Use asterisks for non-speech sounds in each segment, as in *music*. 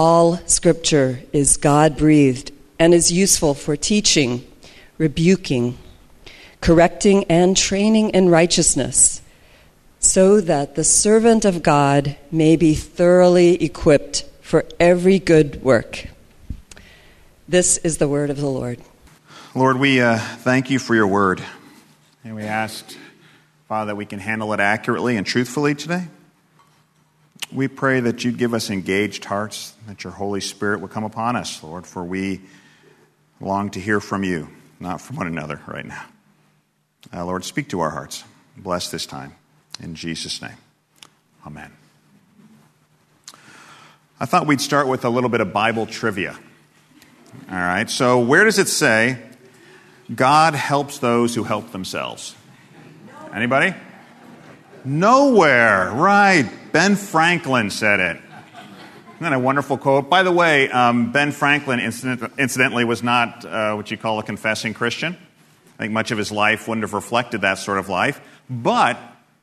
All scripture is God breathed and is useful for teaching, rebuking, correcting, and training in righteousness, so that the servant of God may be thoroughly equipped for every good work. This is the word of the Lord. Lord, we uh, thank you for your word. And we ask, Father, that we can handle it accurately and truthfully today. We pray that you'd give us engaged hearts, that your Holy Spirit would come upon us, Lord, for we long to hear from you, not from one another right now. Uh, Lord, speak to our hearts. Bless this time. In Jesus' name. Amen. I thought we'd start with a little bit of Bible trivia. All right, so where does it say God helps those who help themselves? Anybody? Nowhere. Right. Ben Franklin said it. Isn't that a wonderful quote? By the way, um, Ben Franklin, incident, incidentally, was not uh, what you call a confessing Christian. I think much of his life wouldn't have reflected that sort of life. But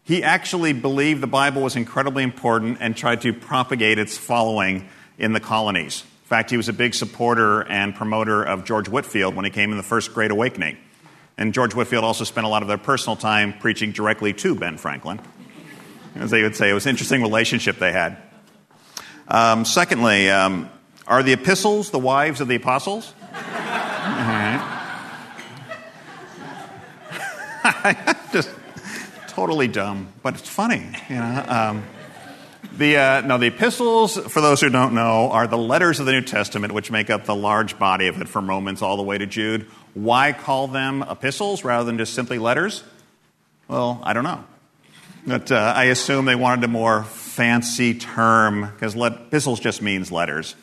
he actually believed the Bible was incredibly important and tried to propagate its following in the colonies. In fact, he was a big supporter and promoter of George Whitefield when he came in the First Great Awakening. And George Whitefield also spent a lot of their personal time preaching directly to Ben Franklin. As they would say, it was an interesting relationship they had. Um, secondly, um, are the epistles the wives of the apostles? *laughs* Just totally dumb, but it's funny, you know. Um, the, uh, no, the epistles, for those who don't know, are the letters of the New Testament, which make up the large body of it from Romans all the way to Jude. Why call them epistles rather than just simply letters? Well, I don't know. But uh, I assume they wanted a more fancy term because epistles just means letters.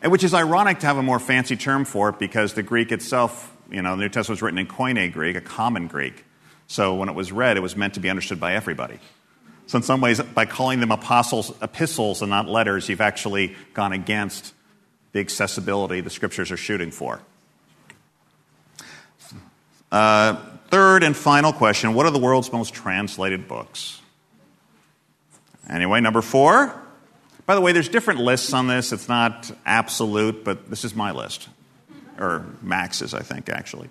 And which is ironic to have a more fancy term for it because the Greek itself, you know, the New Testament was written in Koine Greek, a common Greek. So when it was read, it was meant to be understood by everybody. So in some ways, by calling them apostles, epistles and not letters, you've actually gone against the accessibility the scriptures are shooting for. Uh, third and final question What are the world's most translated books? Anyway, number four. By the way, there's different lists on this. It's not absolute, but this is my list. Or Max's, I think, actually.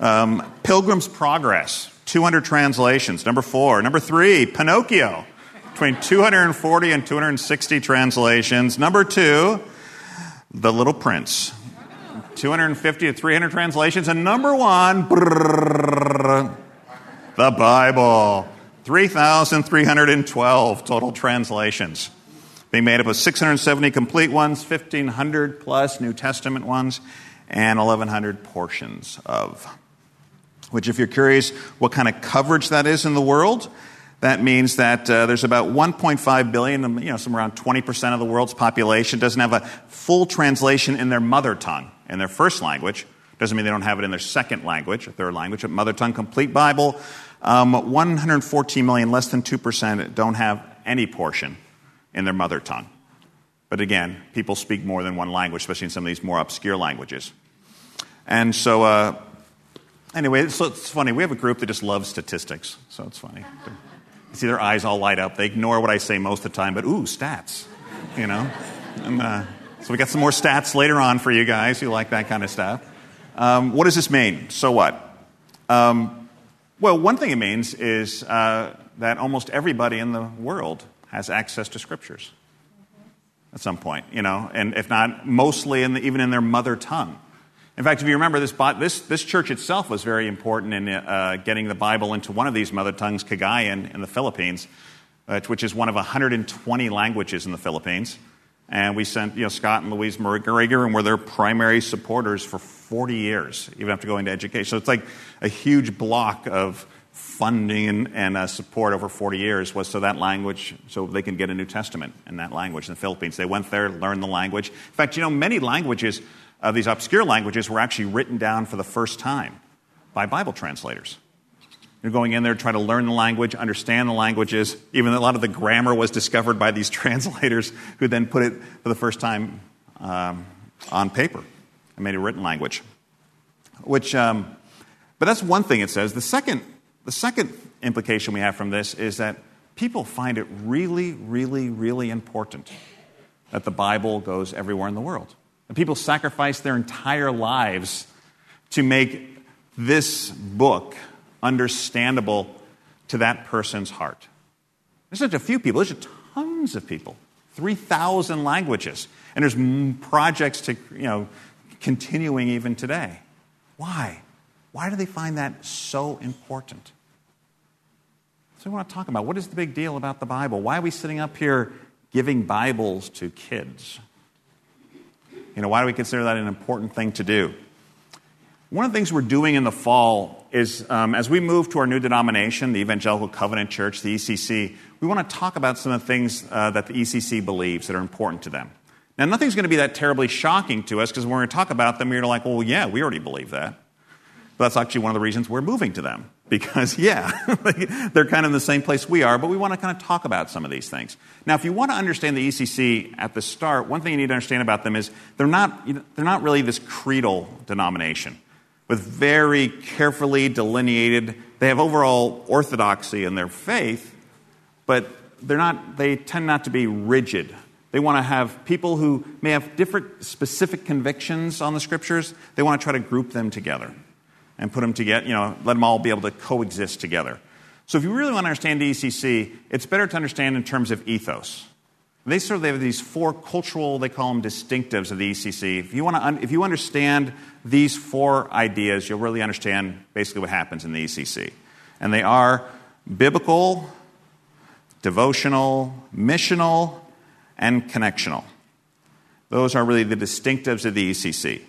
Um, Pilgrim's Progress, 200 translations. Number four. Number three, Pinocchio, between 240 and 260 translations. Number two, The Little Prince, 250 to 300 translations. And number one, brrr, the Bible, 3,312 total translations, being made up of 670 complete ones, 1,500 plus New Testament ones, and 1,100 portions of. Which, if you're curious what kind of coverage that is in the world, that means that uh, there's about 1.5 billion, you know, somewhere around 20% of the world's population doesn't have a full translation in their mother tongue, in their first language. Doesn't mean they don't have it in their second language, or third language, but mother tongue complete Bible. Um, 114 million, less than 2%, don't have any portion in their mother tongue. But again, people speak more than one language, especially in some of these more obscure languages. And so, uh, anyway, so it's funny. We have a group that just loves statistics, so it's funny. You see their eyes all light up. They ignore what I say most of the time, but ooh, stats, you know? And, uh, so we got some more stats later on for you guys who like that kind of stuff. Um, what does this mean? So what? Um, well, one thing it means is uh, that almost everybody in the world has access to scriptures at some point, you know, and if not, mostly in the, even in their mother tongue. In fact, if you remember, this, this, this church itself was very important in uh, getting the Bible into one of these mother tongues, Cagayan, in the Philippines, uh, which is one of 120 languages in the Philippines. And we sent, you know, Scott and Louise McGregor, and were their primary supporters for 40 years, even after going to education. So it's like a huge block of funding and, and uh, support over 40 years was so that language, so they can get a New Testament in that language in the Philippines. They went there, learned the language. In fact, you know, many languages, uh, these obscure languages, were actually written down for the first time by Bible translators. You're going in there trying to learn the language, understand the languages. Even a lot of the grammar was discovered by these *laughs* translators who then put it for the first time um, on paper and made a written language. Which, um, but that's one thing it says. The second, the second implication we have from this is that people find it really, really, really important that the Bible goes everywhere in the world. And people sacrifice their entire lives to make this book understandable to that person's heart. There's not a few people, there's tons of people. 3,000 languages. And there's projects to, you know, continuing even today. Why? Why do they find that so important? So we want to talk about what is the big deal about the Bible? Why are we sitting up here giving Bibles to kids? You know, why do we consider that an important thing to do? One of the things we're doing in the fall is um, as we move to our new denomination, the Evangelical Covenant Church, the ECC, we want to talk about some of the things uh, that the ECC believes that are important to them. Now, nothing's going to be that terribly shocking to us because when to talk about them, you're like, well, yeah, we already believe that. But that's actually one of the reasons we're moving to them *laughs* because, yeah, *laughs* they're kind of in the same place we are, but we want to kind of talk about some of these things. Now, if you want to understand the ECC at the start, one thing you need to understand about them is they're not, they're not really this creedal denomination with very carefully delineated, they have overall orthodoxy in their faith, but they're not, they tend not to be rigid. They want to have people who may have different specific convictions on the scriptures, they want to try to group them together and put them together, you know, let them all be able to coexist together. So if you really want to understand ECC, it's better to understand in terms of ethos. They sort of have these four cultural, they call them distinctives of the ECC. If you, want to, if you understand these four ideas, you'll really understand basically what happens in the ECC. And they are biblical, devotional, missional, and connectional. Those are really the distinctives of the ECC.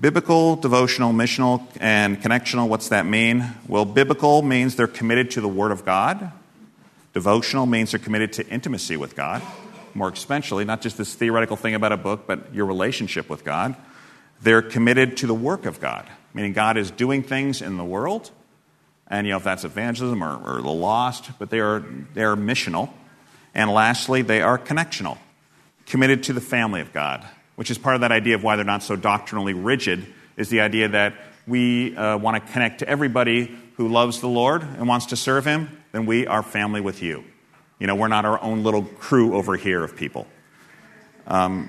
Biblical, devotional, missional, and connectional, what's that mean? Well, biblical means they're committed to the Word of God. Devotional means they're committed to intimacy with God, more especially, not just this theoretical thing about a book, but your relationship with God. They're committed to the work of God, meaning God is doing things in the world, and you know if that's evangelism or, or the lost, but they are they are missional. And lastly, they are connectional, committed to the family of God, which is part of that idea of why they're not so doctrinally rigid, is the idea that we uh, want to connect to everybody who loves the Lord and wants to serve Him, then we are family with you. You know, we're not our own little crew over here of people. Um,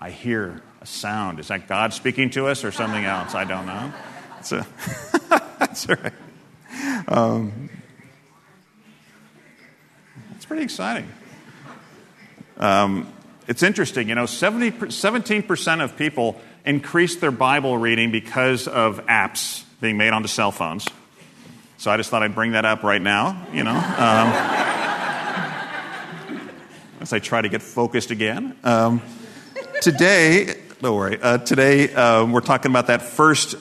I hear a sound. Is that God speaking to us or something else? I don't know. A, *laughs* that's right. Um, it's pretty exciting. Um, it's interesting, you know, 70, 17% of people increased their Bible reading because of apps being made onto cell phones. So I just thought I'd bring that up right now, you know, um, as I try to get focused again. Um, today, don't worry, uh, today uh, we're talking about that first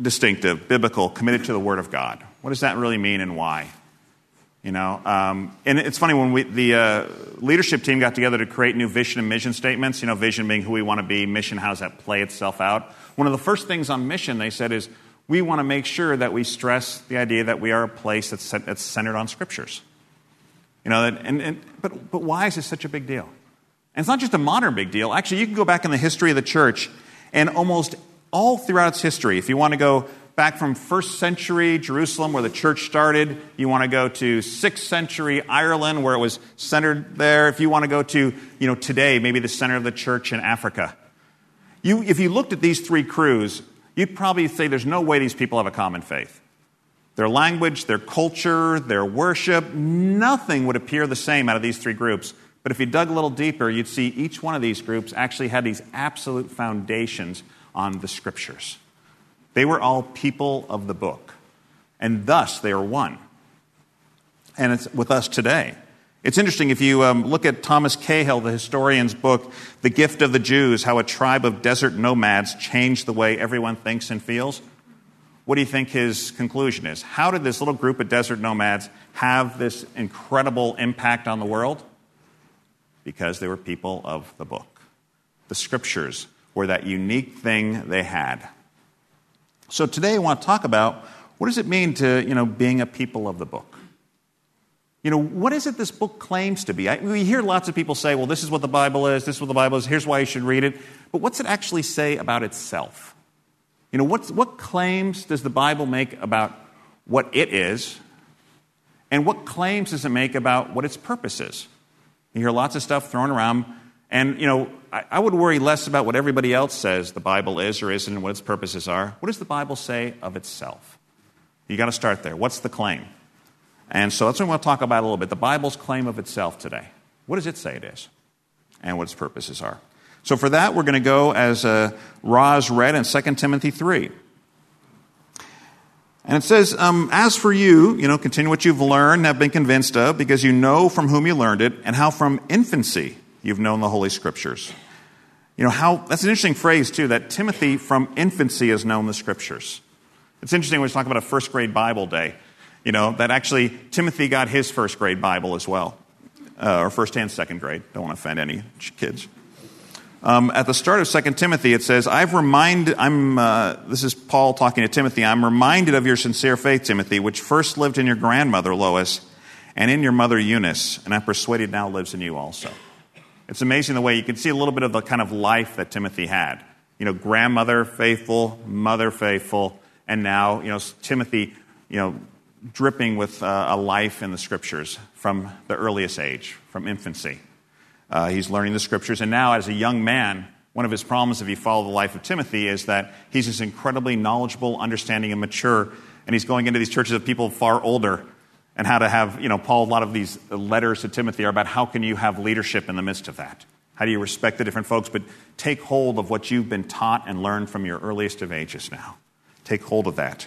distinctive, biblical, committed to the Word of God. What does that really mean and why? You know, um, and it's funny when we, the uh, leadership team got together to create new vision and mission statements. You know, vision being who we want to be, mission how does that play itself out. One of the first things on mission they said is we want to make sure that we stress the idea that we are a place that's, that's centered on scriptures. You know, and, and, but, but why is this such a big deal? And it's not just a modern big deal. Actually, you can go back in the history of the church, and almost all throughout its history, if you want to go back from first century Jerusalem, where the church started. You want to go to sixth century Ireland, where it was centered there. If you want to go to, you know, today, maybe the center of the church in Africa. You, if you looked at these three crews, you'd probably say there's no way these people have a common faith. Their language, their culture, their worship, nothing would appear the same out of these three groups. But if you dug a little deeper, you'd see each one of these groups actually had these absolute foundations on the scriptures. They were all people of the book, and thus they are one. And it's with us today. It's interesting if you um, look at Thomas Cahill, the historian's book, The Gift of the Jews How a Tribe of Desert Nomads Changed the Way Everyone Thinks and Feels. What do you think his conclusion is? How did this little group of desert nomads have this incredible impact on the world? Because they were people of the book. The scriptures were that unique thing they had. So today I want to talk about what does it mean to, you know, being a people of the book? You know, what is it this book claims to be? I, we hear lots of people say, well, this is what the Bible is, this is what the Bible is, here's why you should read it. But what's it actually say about itself? You know, what, claims does the Bible make about what it is? And what claims does it make about what its purpose is? You hear lots of stuff thrown around. And, you know, I, I would worry less about what everybody else says the Bible is or isn't and what its purposes are. What does the Bible say of itself? You got to start there. What's the claim? And so that's what we want to talk about a little bit. The Bible's claim of itself today. What does it say it is? And what its purposes are. So for that, we're going to go as uh, Roz read in 2 Timothy 3. And it says, um, As for you, you know, continue what you've learned and have been convinced of, because you know from whom you learned it, and how from infancy you've known the Holy Scriptures. You know, how, that's an interesting phrase, too, that Timothy from infancy has known the Scriptures. It's interesting when we talk about a first grade Bible day, you know, that actually Timothy got his first grade Bible as well, uh, or first and second grade. Don't want to offend any kids. Um, at the start of 2 Timothy, it says, I've reminded, I'm, uh, this is Paul talking to Timothy, I'm reminded of your sincere faith, Timothy, which first lived in your grandmother, Lois, and in your mother, Eunice, and I'm persuaded now lives in you also. It's amazing the way you can see a little bit of the kind of life that Timothy had. You know, grandmother faithful, mother faithful, and now, you know, Timothy, you know, dripping with uh, a life in the scriptures from the earliest age, from infancy. Uh, he's learning the scriptures. And now, as a young man, one of his problems, if you follow the life of Timothy, is that he's this incredibly knowledgeable, understanding, and mature. And he's going into these churches of people far older and how to have, you know, Paul, a lot of these letters to Timothy are about how can you have leadership in the midst of that? How do you respect the different folks? But take hold of what you've been taught and learned from your earliest of ages now. Take hold of that.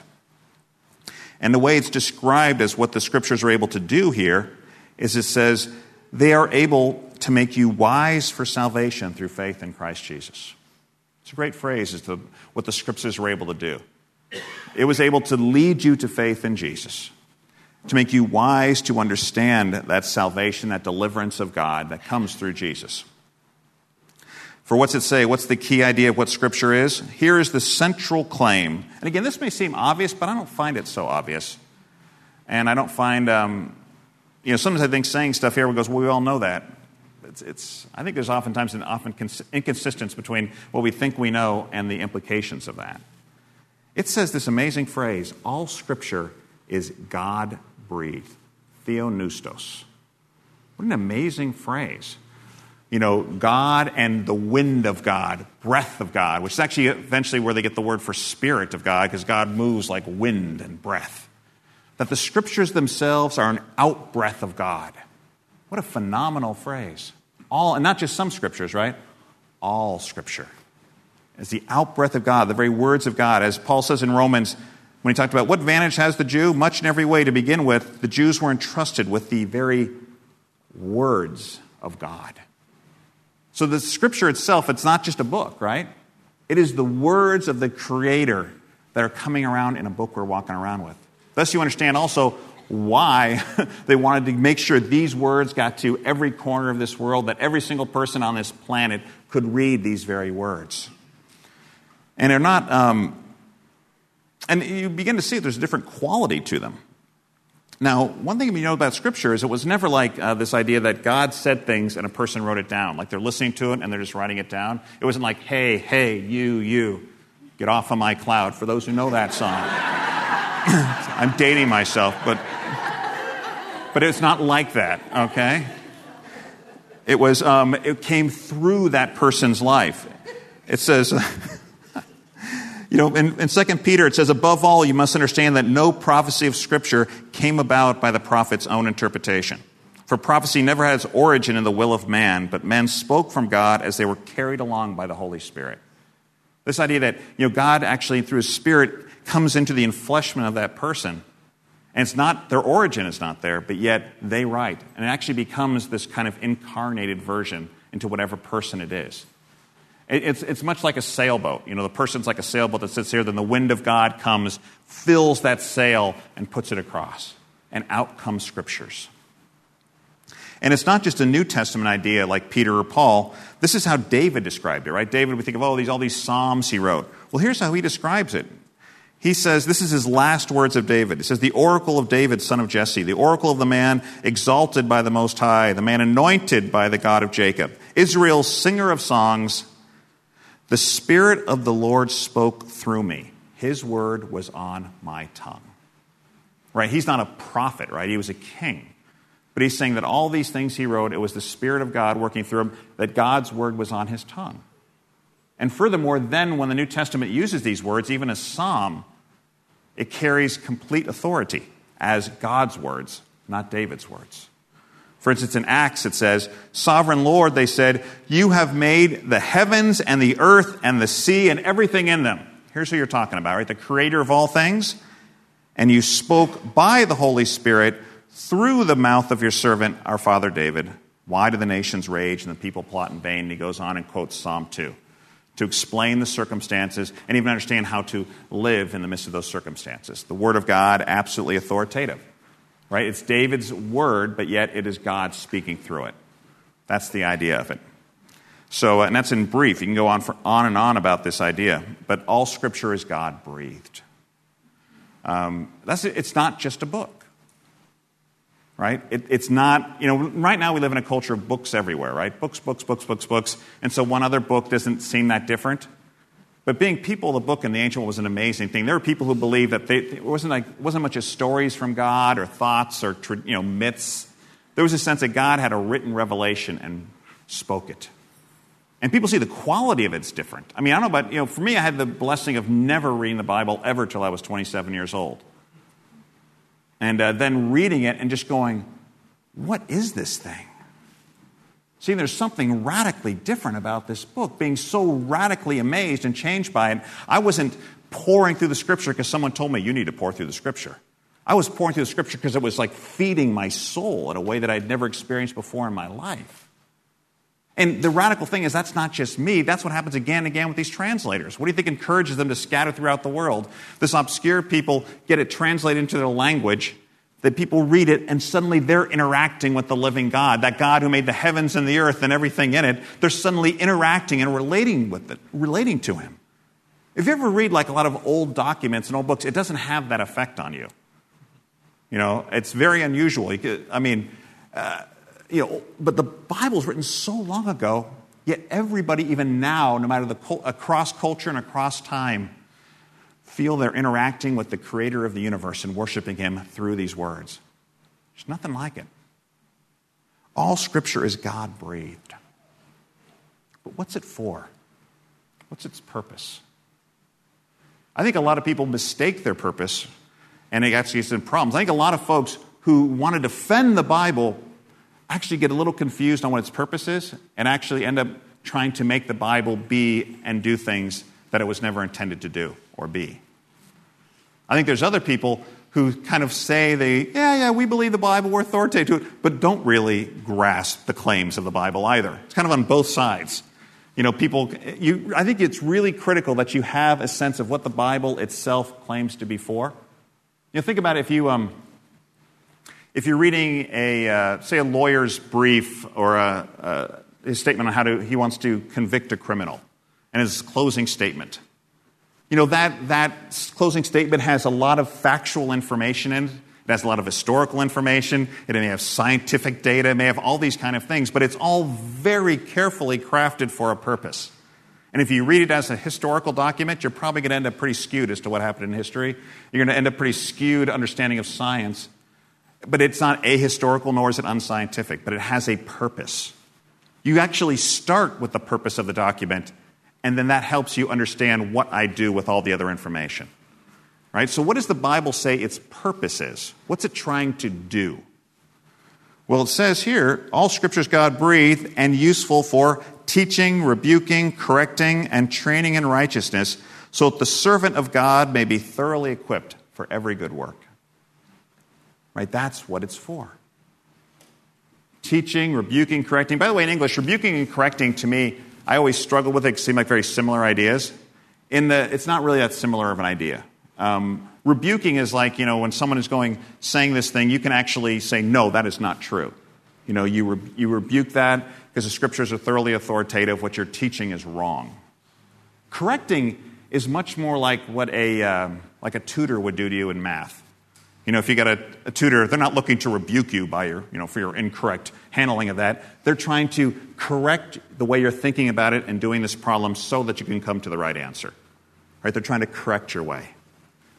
And the way it's described as what the scriptures are able to do here is it says, they are able to make you wise for salvation through faith in Christ Jesus. It's a great phrase as to what the scriptures were able to do. It was able to lead you to faith in Jesus, to make you wise to understand that salvation, that deliverance of God that comes through Jesus. For what's it say? What's the key idea of what Scripture is? Here is the central claim. And again, this may seem obvious, but I don't find it so obvious. And I don't find, um, you know, sometimes I think saying stuff here goes, well, we all know that. It's, it's, I think there's oftentimes an often cons- inconsistence between what we think we know and the implications of that. It says this amazing phrase all scripture is God breathed, theopneustos. What an amazing phrase. You know, God and the wind of God, breath of God, which is actually eventually where they get the word for spirit of God, because God moves like wind and breath. That the scriptures themselves are an outbreath of God. What a phenomenal phrase. All, and not just some scriptures, right? All scripture. As the outbreath of God, the very words of God. As Paul says in Romans, when he talked about what advantage has the Jew? Much in every way to begin with, the Jews were entrusted with the very words of God. So the scripture itself, it's not just a book, right? It is the words of the Creator that are coming around in a book we're walking around with. Thus, you understand also why *laughs* they wanted to make sure these words got to every corner of this world, that every single person on this planet could read these very words. And they're not, um, and you begin to see there's a different quality to them. Now, one thing you know about Scripture is it was never like uh, this idea that God said things and a person wrote it down. Like they're listening to it and they're just writing it down. It wasn't like, hey, hey, you, you, get off of my cloud, for those who know that song. *laughs* I'm dating myself, but but it's not like that, okay? It was, um, it came through that person's life. It says, *laughs* you know, in, in 2 Peter, it says, above all, you must understand that no prophecy of Scripture came about by the prophet's own interpretation. For prophecy never has origin in the will of man, but men spoke from God as they were carried along by the Holy Spirit. This idea that, you know, God actually, through His Spirit, comes into the enfleshment of that person and it's not, their origin is not there, but yet they write. And it actually becomes this kind of incarnated version into whatever person it is. It's, it's much like a sailboat. You know, the person's like a sailboat that sits here, then the wind of God comes, fills that sail, and puts it across. And out come scriptures. And it's not just a New Testament idea like Peter or Paul. This is how David described it, right? David, we think of, oh, these, all these Psalms he wrote. Well, here's how he describes it he says, this is his last words of David. He says, the oracle of David, son of Jesse, the oracle of the man exalted by the Most High, the man anointed by the God of Jacob, Israel's singer of songs. The Spirit of the Lord spoke through me. His word was on my tongue. Right? He's not a prophet, right? He was a king. But he's saying that all these things he wrote, it was the Spirit of God working through him, that God's word was on his tongue. And furthermore, then when the New Testament uses these words, even a psalm, it carries complete authority as God's words, not David's words. For instance, in Acts it says, Sovereign Lord, they said, You have made the heavens and the earth and the sea and everything in them. Here's who you're talking about, right? The creator of all things. And you spoke by the Holy Spirit through the mouth of your servant, our father David. Why do the nations rage and the people plot in vain? And he goes on and quotes Psalm 2 to explain the circumstances and even understand how to live in the midst of those circumstances. The Word of God, absolutely authoritative, right? It's David's Word, but yet it is God speaking through it. That's the idea of it. So, and that's in brief. You can go on for on and on about this idea, but all Scripture is God breathed. Um, that's it's not just a book right? It, it's not, you know, right now we live in a culture of books everywhere, right? Books, books, books, books, books. And so one other book doesn't seem that different. But being people of the book in the ancient world was an amazing thing. There were people who believed that they, it wasn't like wasn't much as stories from God or thoughts or you know myths. There was a sense that God had a written revelation and spoke it. And people see the quality of it's different. I mean, I don't know about, you know, for me, I had the blessing of never reading the Bible ever till I was 27 years old and uh, then reading it and just going, what is this thing? See, there's something radically different about this book, being so radically amazed and changed by it. I wasn't pouring through the scripture because someone told me, you need to pour through the scripture. I was pouring through the scripture because it was like feeding my soul in a way that I'd never experienced before in my life. And the radical thing is, that's not just me. That's what happens again and again with these translators. What do you think encourages them to scatter throughout the world? This obscure people get it translated into their language, that people read it, and suddenly they're interacting with the living God, that God who made the heavens and the earth and everything in it. They're suddenly interacting and relating with it, relating to Him. If you ever read like a lot of old documents and old books, it doesn't have that effect on you. You know, it's very unusual. I mean, uh, you know, but the Bible's written so long ago, yet everybody, even now, no matter the across culture and across time, feel they're interacting with the creator of the universe and worshiping him through these words. There's nothing like it. All scripture is God breathed. But what's it for? What's its purpose? I think a lot of people mistake their purpose and it actually gets in problems. I think a lot of folks who want to defend the Bible actually get a little confused on what its purpose is and actually end up trying to make the Bible be and do things that it was never intended to do or be. I think there's other people who kind of say they, yeah, yeah, we believe the Bible, we're authoritative to it, but don't really grasp the claims of the Bible either. It's kind of on both sides. You know, people, you, I think it's really critical that you have a sense of what the Bible itself claims to be for. You know, think about if you, um, if you're reading a, uh, say, a lawyer's brief or a, a, his statement on how to, he wants to convict a criminal, and his closing statement, you know, that, that closing statement has a lot of factual information in it. It has a lot of historical information. It may have scientific data. It may have all these kind of things, but it's all very carefully crafted for a purpose. And if you read it as a historical document, you're probably going to end up pretty skewed as to what happened in history. You're going to end up pretty skewed understanding of science. But it's not ahistorical nor is it unscientific, but it has a purpose. You actually start with the purpose of the document, and then that helps you understand what I do with all the other information. Right? So, what does the Bible say its purpose is? What's it trying to do? Well, it says here all scriptures God breathed and useful for teaching, rebuking, correcting, and training in righteousness, so that the servant of God may be thoroughly equipped for every good work. Right? That's what it's for. Teaching, rebuking, correcting. By the way, in English, rebuking and correcting to me, I always struggle with it. Seem like very similar ideas. In the, it's not really that similar of an idea. Um, rebuking is like, you know, when someone is going, saying this thing, you can actually say, no, that is not true. You know, you, re- you rebuke that because the scriptures are thoroughly authoritative. What you're teaching is wrong. Correcting is much more like what a, uh, like a tutor would do to you in math. You know, if you got a, a, tutor, they're not looking to rebuke you by your, you know, for your incorrect handling of that. They're trying to correct the way you're thinking about it and doing this problem so that you can come to the right answer. Right? They're trying to correct your way.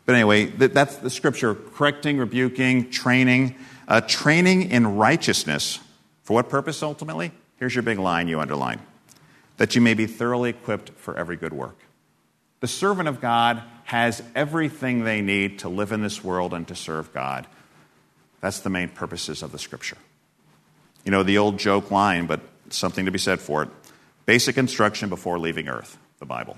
But anyway, that's the scripture correcting, rebuking, training. uh, training in righteousness. For what purpose ultimately? Here's your big line you underline that you may be thoroughly equipped for every good work. The servant of God has everything they need to live in this world and to serve God. That's the main purposes of the scripture. You know, the old joke line, but something to be said for it basic instruction before leaving earth, the Bible.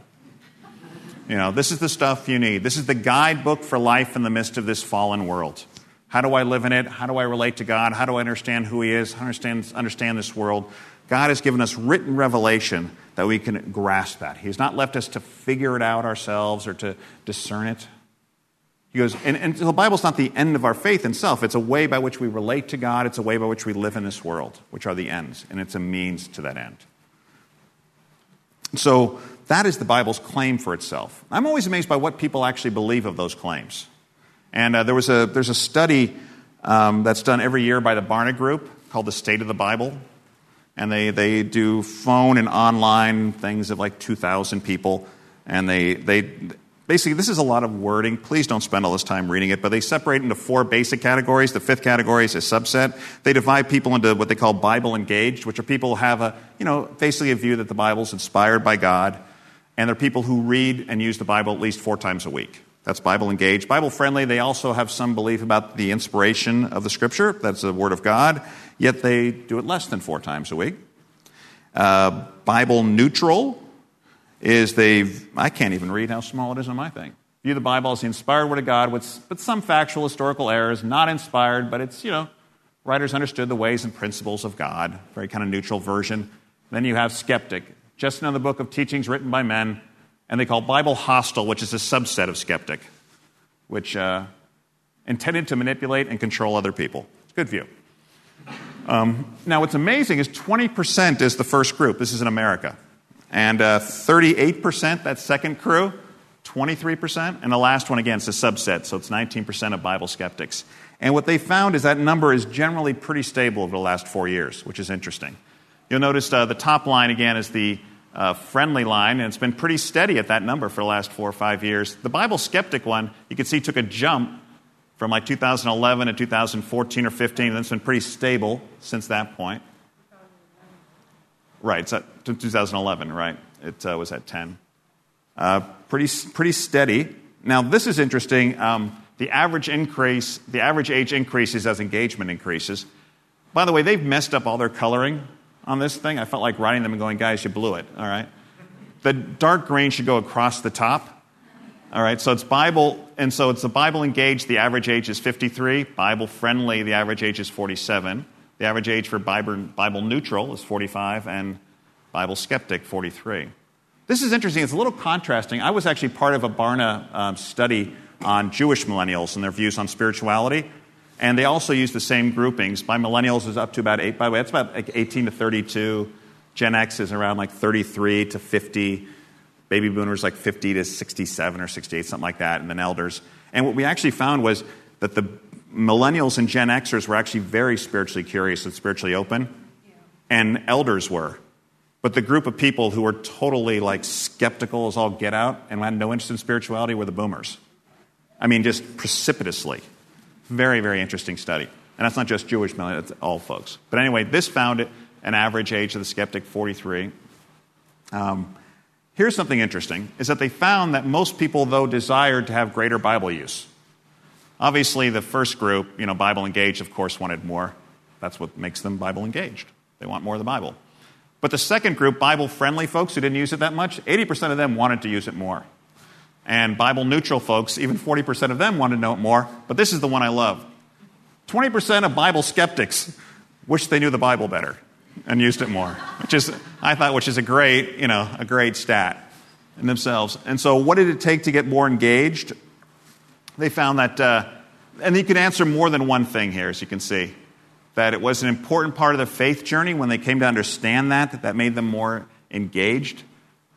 You know, this is the stuff you need. This is the guidebook for life in the midst of this fallen world. How do I live in it? How do I relate to God? How do I understand who He is? How do I understand, understand this world? God has given us written revelation that we can grasp that. He's not left us to figure it out ourselves or to discern it. He goes, and, and the Bible's not the end of our faith in itself. It's a way by which we relate to God, it's a way by which we live in this world, which are the ends, and it's a means to that end. So that is the Bible's claim for itself. I'm always amazed by what people actually believe of those claims. And uh, there was a, there's a study um, that's done every year by the Barna Group called The State of the Bible. And they, they do phone and online things of like 2,000 people. And they, they basically, this is a lot of wording. Please don't spend all this time reading it. But they separate into four basic categories. The fifth category is a subset. They divide people into what they call Bible engaged, which are people who have a, you know, basically a view that the Bible is inspired by God. And they're people who read and use the Bible at least four times a week. That's Bible engaged. Bible friendly, they also have some belief about the inspiration of the Scripture. That's the Word of God, yet they do it less than four times a week. Uh, Bible neutral is they've, I can't even read how small it is on my thing. View the Bible as the inspired Word of God with, with some factual historical errors, not inspired, but it's, you know, writers understood the ways and principles of God, very kind of neutral version. Then you have skeptic, just another book of teachings written by men and they call Bible hostile, which is a subset of skeptic, which uh, intended to manipulate and control other people. Good view. Um, now, what's amazing is 20% is the first group. This is in America. And uh, 38%, that second crew, 23%. And the last one, again, is a subset, so it's 19% of Bible skeptics. And what they found is that number is generally pretty stable over the last four years, which is interesting. You'll notice uh, the top line, again, is the uh, friendly line, and it's been pretty steady at that number for the last four or five years. The Bible skeptic one, you can see, took a jump from like 2011 to 2014 or 15, and it's been pretty stable since that point. Right, it's at 2011, right? It uh, was at 10. Uh, pretty, pretty steady. Now, this is interesting. Um, the average increase, the average age increases as engagement increases. By the way, they've messed up all their coloring on this thing. I felt like writing them and going, guys, you blew it. All right. The dark green should go across the top. All right. So it's Bible, and so it's the Bible engaged. The average age is 53. Bible friendly, the average age is 47. The average age for Bible, Bible neutral is 45, and Bible skeptic, 43. This is interesting. It's a little contrasting. I was actually part of a Barna um, study on Jewish millennials and their views on spirituality. And they also use the same groupings. By millennials is up to about eight, by the way, that's about like 18 to 32. Gen X is around like 33 to 50. Baby boomers like 50 to 67 or 68, something like that, and then elders. And what we actually found was that the millennials and Gen Xers were actually very spiritually curious and spiritually open, and elders were. But the group of people who were totally like skeptical as all get out and had no interest in spirituality were the boomers. I mean, just precipitously. Very, very interesting study. And that's not just Jewish men, it's all folks. But anyway, this found an average age of the skeptic 43. Um, here's something interesting is that they found that most people, though, desired to have greater Bible use. Obviously, the first group, you know, Bible engaged, of course, wanted more. That's what makes them Bible engaged. They want more of the Bible. But the second group, Bible friendly folks who didn't use it that much, 80% of them wanted to use it more. And Bible neutral folks, even 40% of them want to know it more, but this is the one I love. 20% of Bible skeptics wish they knew the Bible better and used it more, which is, I thought, which is a great, you know, a great stat in themselves. And so, what did it take to get more engaged? They found that, uh, and you can answer more than one thing here, as you can see, that it was an important part of the faith journey when they came to understand that, that that made them more engaged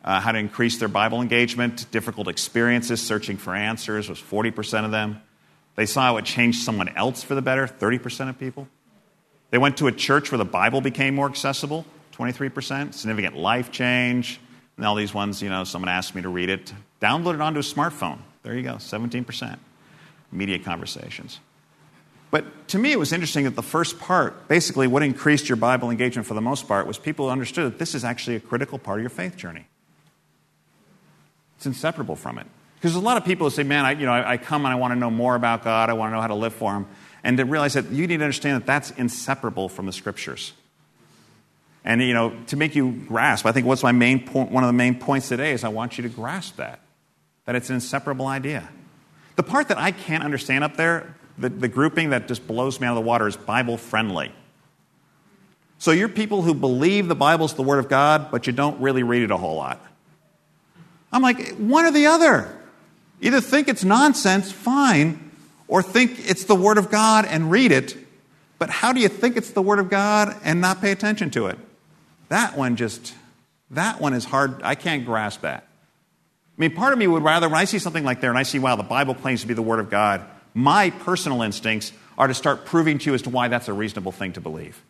uh, how to increase their Bible engagement, difficult experiences, searching for answers was 40% of them. They saw how it changed someone else for the better, 30% of people. They went to a church where the Bible became more accessible, 23%. Significant life change. And all these ones, you know, someone asked me to read it. Download it onto a smartphone. There you go, 17%. Media conversations. But to me, it was interesting that the first part, basically what increased your Bible engagement for the most part, was people understood that this is actually a critical part of your faith journey. It's inseparable from it. Because there's a lot of people who say, man, I, you know, I, I come and I want to know more about God, I want to know how to live for Him. And to realize that you need to understand that that's inseparable from the Scriptures. And, you know, to make you grasp, I think what's my main point, one of the main points today is I want you to grasp that, that it's an inseparable idea. The part that I can't understand up there, the, the grouping that just blows me out of the water is Bible friendly. So you're people who believe the Bible's the Word of God, but you don't really read it a whole lot. I'm like, one or the other. Either think it's nonsense, fine, or think it's the Word of God and read it. But how do you think it's the Word of God and not pay attention to it? That one just, that one is hard. I can't grasp that. I mean, part of me would rather, when I see something like there and I see, wow, the Bible claims to be the Word of God, my personal instincts are to start proving to you as to why that's a reasonable thing to believe.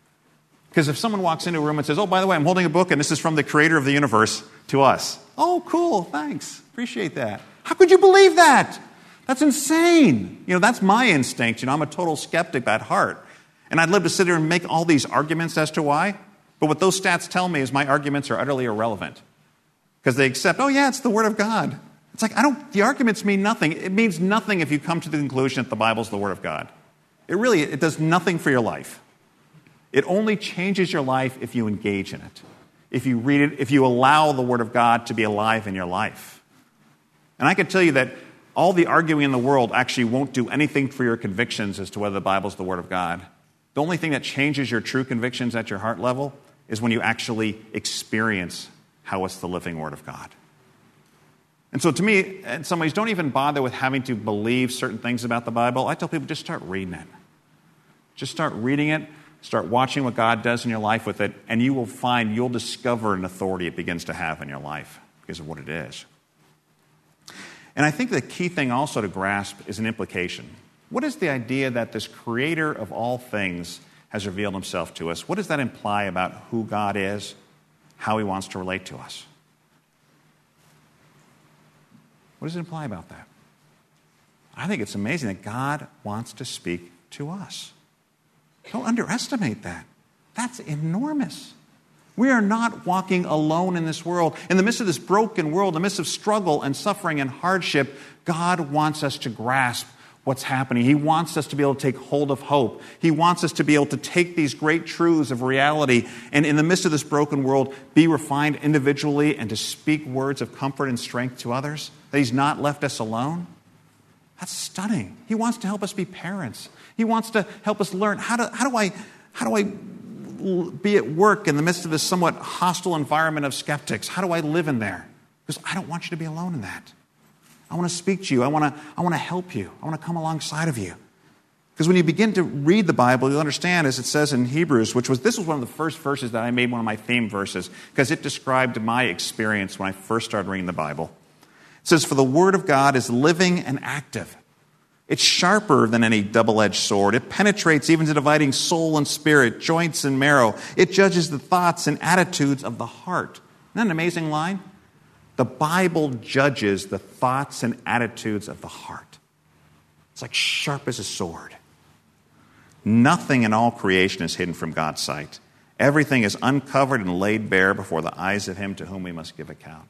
Because if someone walks into a room and says, oh, by the way, I'm holding a book and this is from the creator of the universe to us. Oh, cool, thanks. Appreciate that. How could you believe that? That's insane. You know, that's my instinct. You know, I'm a total skeptic at heart. And I'd love to sit here and make all these arguments as to why. But what those stats tell me is my arguments are utterly irrelevant. Because they accept, oh, yeah, it's the Word of God. It's like, I don't, the arguments mean nothing. It means nothing if you come to the conclusion that the Bible's the Word of God. It really, it does nothing for your life. It only changes your life if you engage in it, if you read it, if you allow the Word of God to be alive in your life. And I can tell you that all the arguing in the world actually won't do anything for your convictions as to whether the Bible is the Word of God. The only thing that changes your true convictions at your heart level is when you actually experience how it's the living Word of God. And so, to me, in some ways, don't even bother with having to believe certain things about the Bible. I tell people just start reading it. Just start reading it, start watching what God does in your life with it, and you will find you'll discover an authority it begins to have in your life because of what it is. And I think the key thing also to grasp is an implication. What is the idea that this creator of all things has revealed himself to us? What does that imply about who God is, how he wants to relate to us? What does it imply about that? I think it's amazing that God wants to speak to us. Don't underestimate that. That's enormous. We are not walking alone in this world. In the midst of this broken world, in the midst of struggle and suffering and hardship, God wants us to grasp what's happening. He wants us to be able to take hold of hope. He wants us to be able to take these great truths of reality and, in the midst of this broken world, be refined individually and to speak words of comfort and strength to others. That He's not left us alone. That's stunning. He wants to help us be parents. He wants to help us learn how do, how do I how do I be at work in the midst of this somewhat hostile environment of skeptics? How do I live in there? Because I don't want you to be alone in that. I want to speak to you. I want to, I want to help you. I want to come alongside of you. Because when you begin to read the Bible, you'll understand, as it says in Hebrews, which was this was one of the first verses that I made one of my theme verses, because it described my experience when I first started reading the Bible. It says, For the Word of God is living and active. It's sharper than any double edged sword. It penetrates even to dividing soul and spirit, joints and marrow. It judges the thoughts and attitudes of the heart. Isn't that an amazing line? The Bible judges the thoughts and attitudes of the heart. It's like sharp as a sword. Nothing in all creation is hidden from God's sight. Everything is uncovered and laid bare before the eyes of Him to whom we must give account.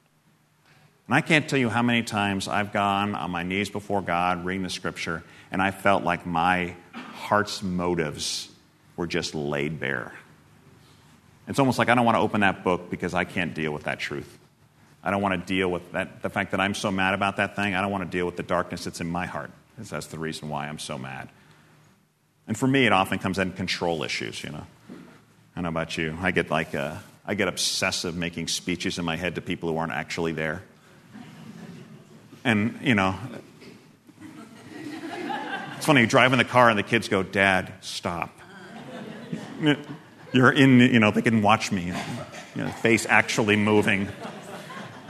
And I can't tell you how many times I've gone on my knees before God reading the scripture, and I felt like my heart's motives were just laid bare. It's almost like I don't want to open that book because I can't deal with that truth. I don't want to deal with that, the fact that I'm so mad about that thing. I don't want to deal with the darkness that's in my heart. That's the reason why I'm so mad. And for me, it often comes in control issues, you know. I don't know about you. I get like, uh, I get obsessive making speeches in my head to people who aren't actually there. And, you know, it's funny, you drive in the car and the kids go, Dad, stop. You're in, you know, they can watch me, you know, face actually moving.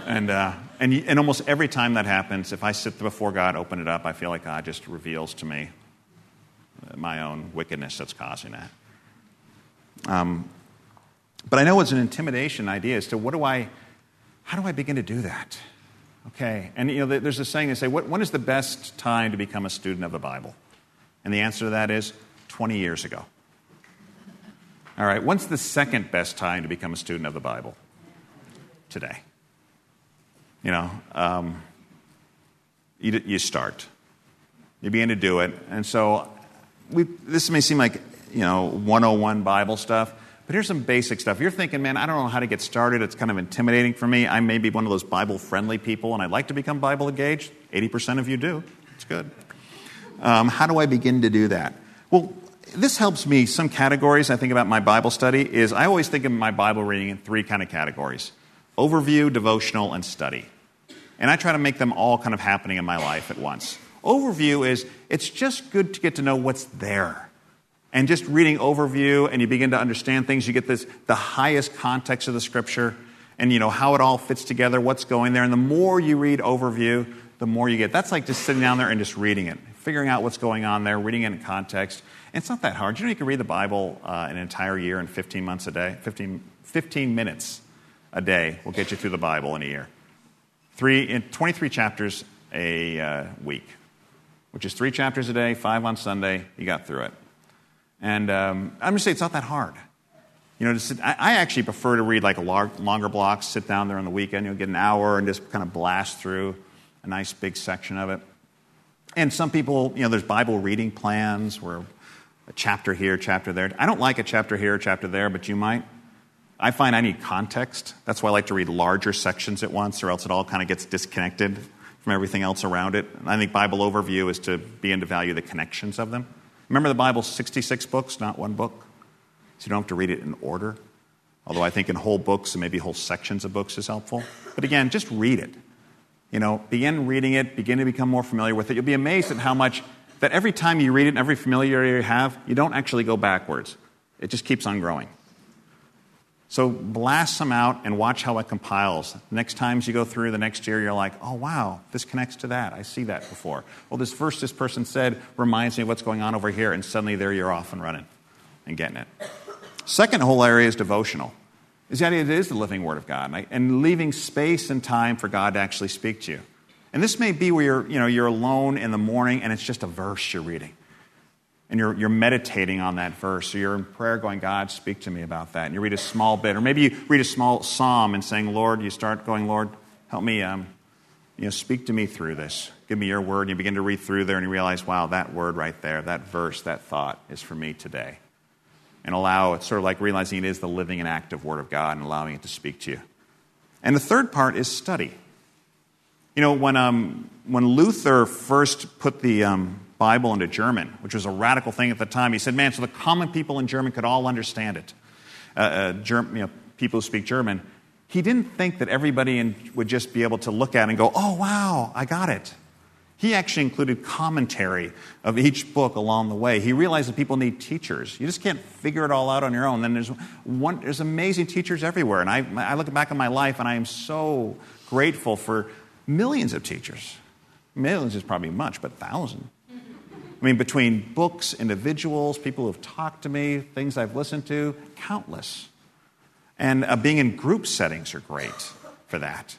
And, uh, and, and almost every time that happens, if I sit before God, open it up, I feel like God just reveals to me my own wickedness that's causing that. Um, but I know it's an intimidation idea as to what do I, how do I begin to do that? Okay, and you know, there's a saying they say, when is the best time to become a student of the Bible? And the answer to that is 20 years ago. All right, when's the second best time to become a student of the Bible? Today. You know, um, you, you start. You begin to do it. And so we, this may seem like, you know, 101 Bible stuff, but here's some basic stuff. You're thinking, man, I don't know how to get started. It's kind of intimidating for me. I may be one of those Bible friendly people, and I'd like to become Bible engaged. 80% of you do. It's good. Um, how do I begin to do that? Well, this helps me. Some categories I think about my Bible study is I always think of my Bible reading in three kind of categories overview, devotional, and study. And I try to make them all kind of happening in my life at once. Overview is it's just good to get to know what's there. And just reading overview and you begin to understand things, you get this the highest context of the scripture and you know how it all fits together, what's going there. And the more you read overview, the more you get. That's like just sitting down there and just reading it, figuring out what's going on there, reading it in context. And it's not that hard. You know, you can read the Bible uh, an entire year in 15 months a day, 15, 15 minutes a day will get you through the Bible in a year. Three, in 23 chapters a uh, week, which is three chapters a day, five on Sunday. You got through it. And um, I'm going to say it's not that hard. You know, I, I, actually prefer to read like a lar- longer block, sit down there on the weekend, you'll get an hour and just kind of blast through a nice big section of it. And some people, you know, there's Bible reading plans where a chapter here, chapter there. I don't like a chapter here, chapter there, but you might. I find I need context. That's why I like to read larger sections at once, or else it all kind of gets disconnected from everything else around it. And I think Bible overview is to be begin to value the connections of them. Remember the Bible's 66 books, not one book? So you don't have to read it in order. Although I think in whole books and maybe whole sections of books is helpful. But again, just read it. You know, begin reading it, begin to become more familiar with it. You'll be amazed at how much that every time you read it and every familiarity you have, you don't actually go backwards. It just keeps on growing. So blast some out and watch how it compiles. Next times you go through the next year, you're like, oh, wow, this connects to that. I see that before. Well, this verse this person said reminds me of what's going on over here, and suddenly there you're off and running and getting it. Second whole area is devotional. Is the idea that it is the living Word of God and leaving space and time for God to actually speak to you. And this may be where you're, you know, you're alone in the morning and it's just a verse you're reading and you're, you're meditating on that verse, or you're in prayer going, God, speak to me about that. And you read a small bit, or maybe you read a small psalm and saying, Lord, you start going, Lord, help me, um, you know, speak to me through this. Give me your word. And you begin to read through there, and you realize, wow, that word right there, that verse, that thought is for me today. And allow, it's sort of like realizing it is the living and active word of God and allowing it to speak to you. And the third part is study. You know, when, um, when Luther first put the, um, Bible into German, which was a radical thing at the time. He said, man, so the common people in German could all understand it. Uh, uh, you know, people who speak German. He didn't think that everybody in, would just be able to look at it and go, oh, wow, I got it. He actually included commentary of each book along the way. He realized that people need teachers. You just can't figure it all out on your own. Then there's, one, there's amazing teachers everywhere. And I, I look back on my life and I am so grateful for millions of teachers. Millions is probably much, but thousands I mean, between books, individuals, people who've talked to me, things I've listened to, countless. And uh, being in group settings are great for that.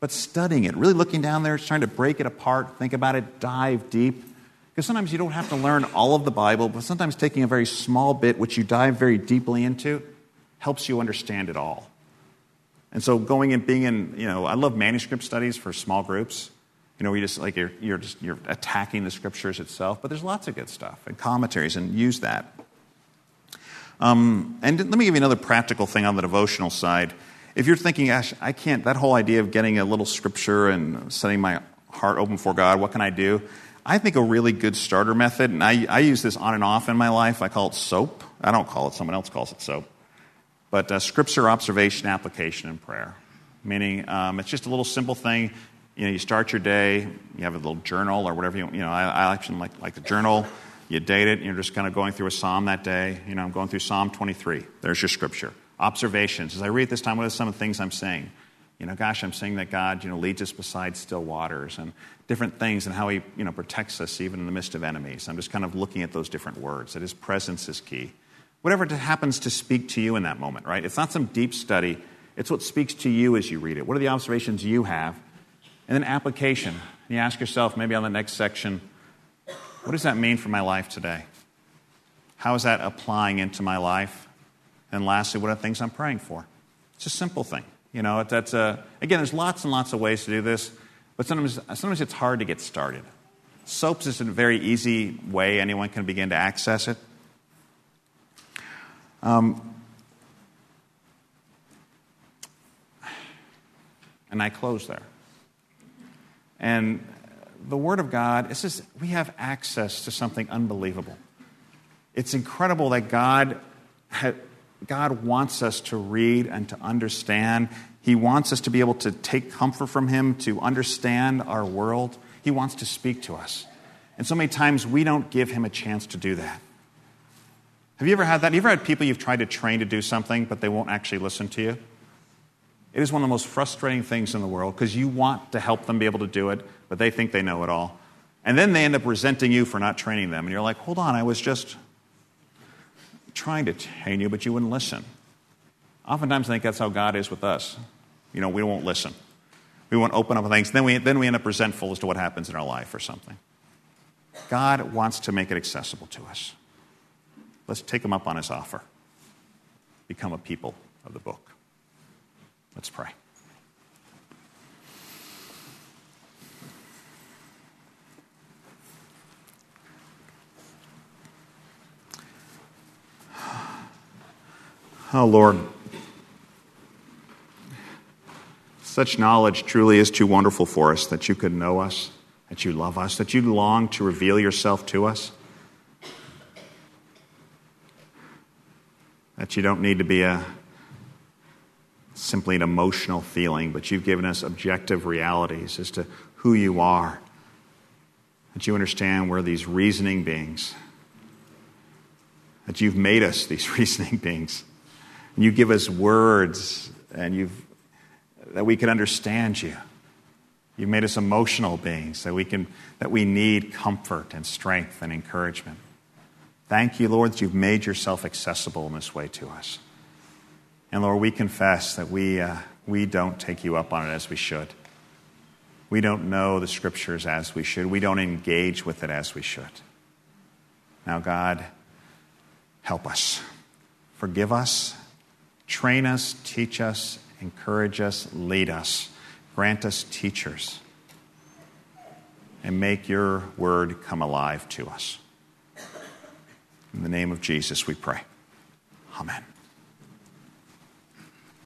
But studying it, really looking down there, trying to break it apart, think about it, dive deep. Because sometimes you don't have to learn all of the Bible, but sometimes taking a very small bit, which you dive very deeply into, helps you understand it all. And so going and being in, you know, I love manuscript studies for small groups. You know, you just like you're, you're just you're attacking the scriptures itself, but there's lots of good stuff and commentaries, and use that. Um, and let me give you another practical thing on the devotional side. If you're thinking, Ash, I can't, that whole idea of getting a little scripture and setting my heart open for God, what can I do? I think a really good starter method, and I, I use this on and off in my life, I call it SOAP. I don't call it, someone else calls it SOAP. But uh, scripture, observation, application, and prayer. Meaning, um, it's just a little simple thing you know, you start your day, you have a little journal or whatever you, you know, I, I actually like, like the journal. You date it, and you're just kind of going through a psalm that day. You know, I'm going through Psalm 23. There's your scripture. Observations. As I read this time, what are some of the things I'm saying? You know, gosh, I'm saying that God, you know, leads us beside still waters and different things and how He, you know, protects us even in the midst of enemies. I'm just kind of looking at those different words. That His presence is key. Whatever happens to speak to you in that moment, right? It's not some deep study. It's what speaks to you as you read it. What are the observations you have? And then application. And You ask yourself, maybe on the next section, what does that mean for my life today? How is that applying into my life? And lastly, what are the things I'm praying for? It's a simple thing. You know, that's a, again, there's lots and lots of ways to do this, but sometimes, sometimes it's hard to get started. SOAPs is a very easy way anyone can begin to access it. Um, and I close there. And the Word of God, it's just, we have access to something unbelievable. It's incredible that God, God wants us to read and to understand. He wants us to be able to take comfort from Him, to understand our world. He wants to speak to us. And so many times we don't give Him a chance to do that. Have you ever had that? Have you ever had people you've tried to train to do something, but they won't actually listen to you? It is one of the most frustrating things in the world because you want to help them be able to do it, but they think they know it all. And then they end up resenting you for not training them. And you're like, hold on, I was just trying to train you, but you wouldn't listen. Oftentimes, I think that's how God is with us. You know, we won't listen. We won't open up things. Then we, then we end up resentful as to what happens in our life or something. God wants to make it accessible to us. Let's take him up on his offer. Become a people of the book. Let's pray. Oh, Lord. Such knowledge truly is too wonderful for us that you could know us, that you love us, that you long to reveal yourself to us. That you don't need to be a simply an emotional feeling, but you've given us objective realities as to who you are. That you understand we're these reasoning beings. That you've made us these *laughs* reasoning beings. And you give us words and you've that we can understand you. You've made us emotional beings that we can that we need comfort and strength and encouragement. Thank you, Lord, that you've made yourself accessible in this way to us. And Lord, we confess that we, uh, we don't take you up on it as we should. We don't know the scriptures as we should. We don't engage with it as we should. Now, God, help us. Forgive us. Train us, teach us, encourage us, lead us. Grant us teachers. And make your word come alive to us. In the name of Jesus, we pray. Amen.